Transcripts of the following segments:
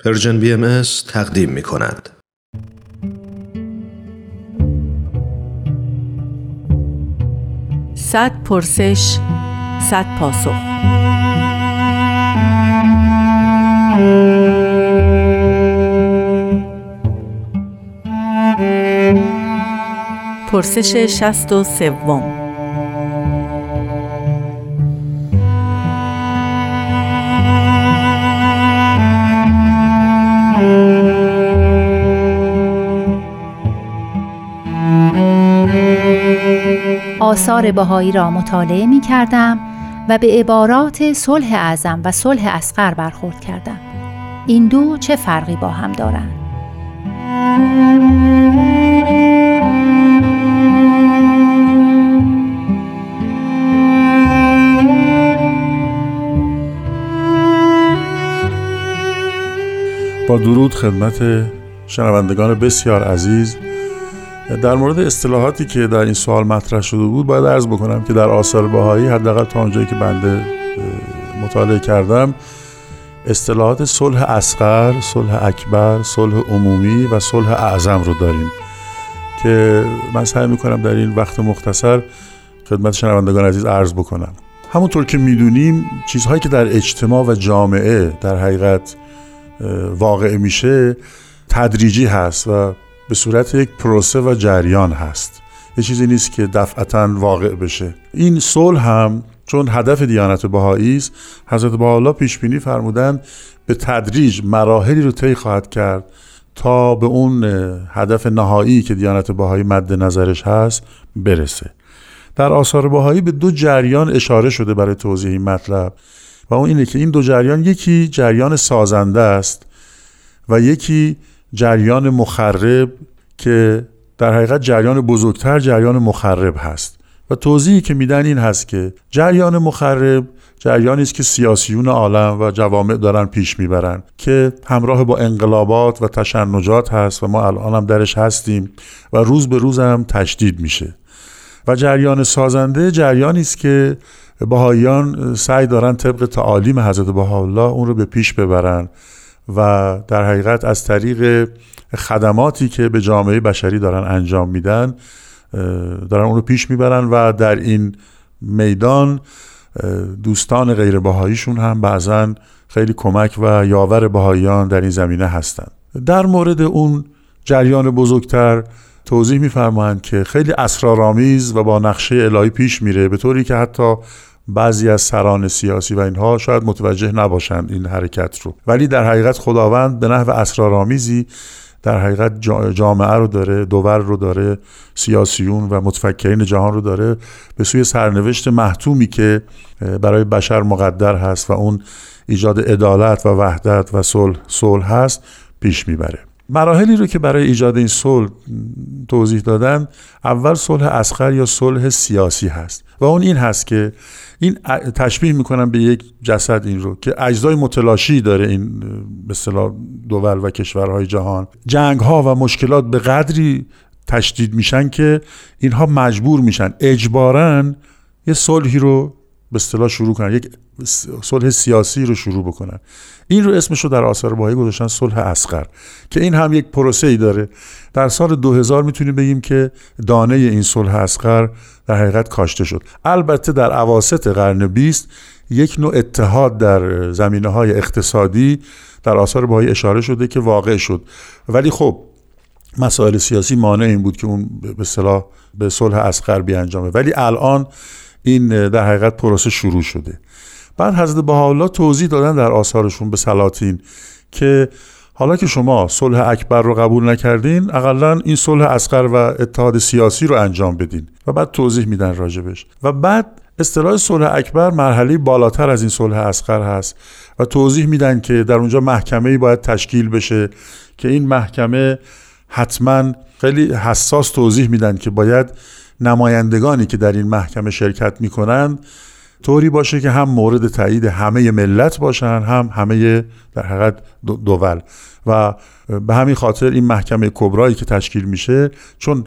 پرژن بی ام تقدیم می کند. صد پرسش صد پاسخ پرسش شست و سوم آثار بهایی را مطالعه می کردم و به عبارات صلح اعظم و صلح اسقر برخورد کردم. این دو چه فرقی با هم دارند؟ با درود خدمت شنوندگان بسیار عزیز در مورد اصطلاحاتی که در این سوال مطرح شده بود باید عرض بکنم که در آثار باهایی حداقل تا آنجایی که بنده مطالعه کردم اصطلاحات صلح اسقر، صلح اکبر، صلح عمومی و صلح اعظم رو داریم که من سعی می‌کنم در این وقت مختصر خدمت شنوندگان عزیز عرض بکنم. همونطور که می‌دونیم چیزهایی که در اجتماع و جامعه در حقیقت واقع میشه تدریجی هست و به صورت یک پروسه و جریان هست. یه چیزی نیست که دفعتا واقع بشه. این صلح هم چون هدف دیانت بهایی است حضرت بهاءالله پیش بینی فرمودن به تدریج مراحلی رو طی خواهد کرد تا به اون هدف نهایی که دیانت بهایی مد نظرش هست برسه. در آثار بهایی به دو جریان اشاره شده برای توضیح این مطلب و اون اینه که این دو جریان یکی جریان سازنده است و یکی جریان مخرب که در حقیقت جریان بزرگتر جریان مخرب هست. و توضیحی که میدن این هست که جریان مخرب جریانی است که سیاسیون عالم و جوامع دارن پیش می‌برن که همراه با انقلابات و تشنجات هست و ما الان هم درش هستیم و روز به روز هم تشدید میشه. و جریان سازنده جریانی است که بهاییان سعی دارن طبق تعالیم حضرت بهاءالله اون رو به پیش ببرن. و در حقیقت از طریق خدماتی که به جامعه بشری دارن انجام میدن دارن اون رو پیش می‌برن و در این میدان دوستان غیر بهاییشون هم بعضا خیلی کمک و یاور بهاییان در این زمینه هستند در مورد اون جریان بزرگتر توضیح میفرمایند که خیلی اسرارآمیز و با نقشه الهی پیش میره به طوری که حتی بعضی از سران سیاسی و اینها شاید متوجه نباشند این حرکت رو. ولی در حقیقت خداوند به نحو اسرارآمیزی در حقیقت جامعه رو داره دوور رو داره سیاسیون و متفکرین جهان رو داره به سوی سرنوشت محتومی که برای بشر مقدر هست و اون ایجاد عدالت و وحدت و صلح هست پیش می‌بره. مراحلی رو که برای ایجاد این صلح توضیح دادن اول صلح اسخر یا صلح سیاسی هست. و اون این هست که این تشبیه می‌کنم به یک جسد این رو که اجزای متلاشی داره این به اصطلاح دول و کشورهای جهان. جنگ ها و مشکلات به قدری تشدید میشن که اینها مجبور میشن اجبارا یه صلحی رو به اصطلاح شروع کنن یک صلح سیاسی رو شروع بکنن. این رو اسمش رو در آثار باهایی گذاشتن صلح اسقر که این هم یک پروسه ای داره. در سال 2000 می‌تونیم بگیم که دانه این صلح اسقر در حقیقت کاشته شد. البته در عواست قرن 20 یک نوع اتحاد در زمینه های اقتصادی در آثار باهایی اشاره شده که واقع شد. ولی خب مسائل سیاسی مانع این بود که اون به اصطلاح به صلح اسقر بیانجامه. ولی الان این در حقیقت پروسه شروع شده. بعد حضرت بهاءالله توضیح دادن در آثارشون به سلاطین که حالا که شما صلح اکبر رو قبول نکردین اقلا این صلح اسقر و اتحاد سیاسی رو انجام بدین و بعد توضیح میدن راجبش. و بعد اصطلاح صلح اکبر مرحله بالاتر از این صلح اسقر هست و توضیح میدن که در اونجا محکمه باید تشکیل بشه که این محکمه حتما خیلی حساس توضیح میدن که باید نمایندگانی که در این محکمه شرکت می‌کنن طوری باشه که هم مورد تایید همه ملت باشن هم همه در حقیقت دول. و به همین خاطر این محکمه کبرایی که تشکیل میشه چون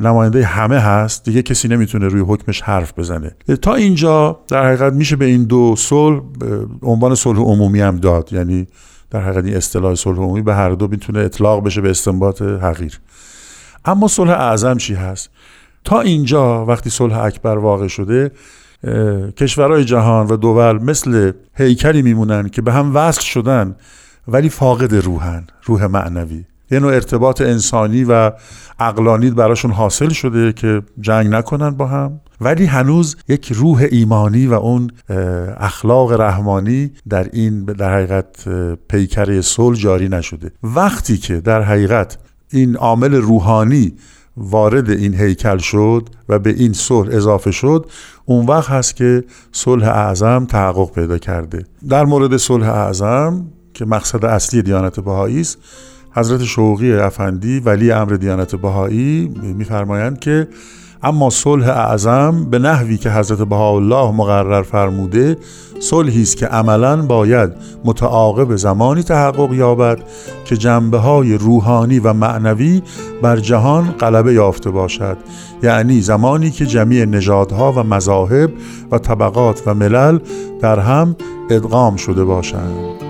نماینده همه هست دیگه کسی نمی‌تونه روی حکمش حرف بزنه. تا اینجا در حقیقت میشه به این دو صلح عنوان صلح عمومی هم داد. یعنی در حقیقت این اصطلاح صلح عمومی به هر دو می‌تونه اطلاق بشه به استنباط حقیر. اما صلح اعظم چی هست؟ تا اینجا وقتی صلح اکبر واقع شده کشورهای جهان و دول مثل هیکلی میمونن که به هم وصل شدن ولی فاقد روحن روح معنوی. یه نوع ارتباط انسانی و اقلانی براشون حاصل شده که جنگ نکنن با هم ولی هنوز یک روح ایمانی و اون اخلاق رحمانی در این در حقیقت پیکره صلح جاری نشده. وقتی که در حقیقت این عامل روحانی وارد این هیکل شد و به این صلح اضافه شد اون وقت هست که صلح اعظم تحقق پیدا کرده. در مورد صلح اعظم که مقصد اصلی دیانت بهایی است حضرت شوقی افندی ولی امر دیانت بهایی میفرمایند که اما صلح اعظم به نحوی که حضرت بهاءالله مقرر فرموده صلحی است که عملا باید متعاقب زمانی تحقق یابد که جنبه های روحانی و معنوی بر جهان غلبه یافته باشد. یعنی زمانی که جمیع نژادها و مذاهب و طبقات و ملل در هم ادغام شده باشند.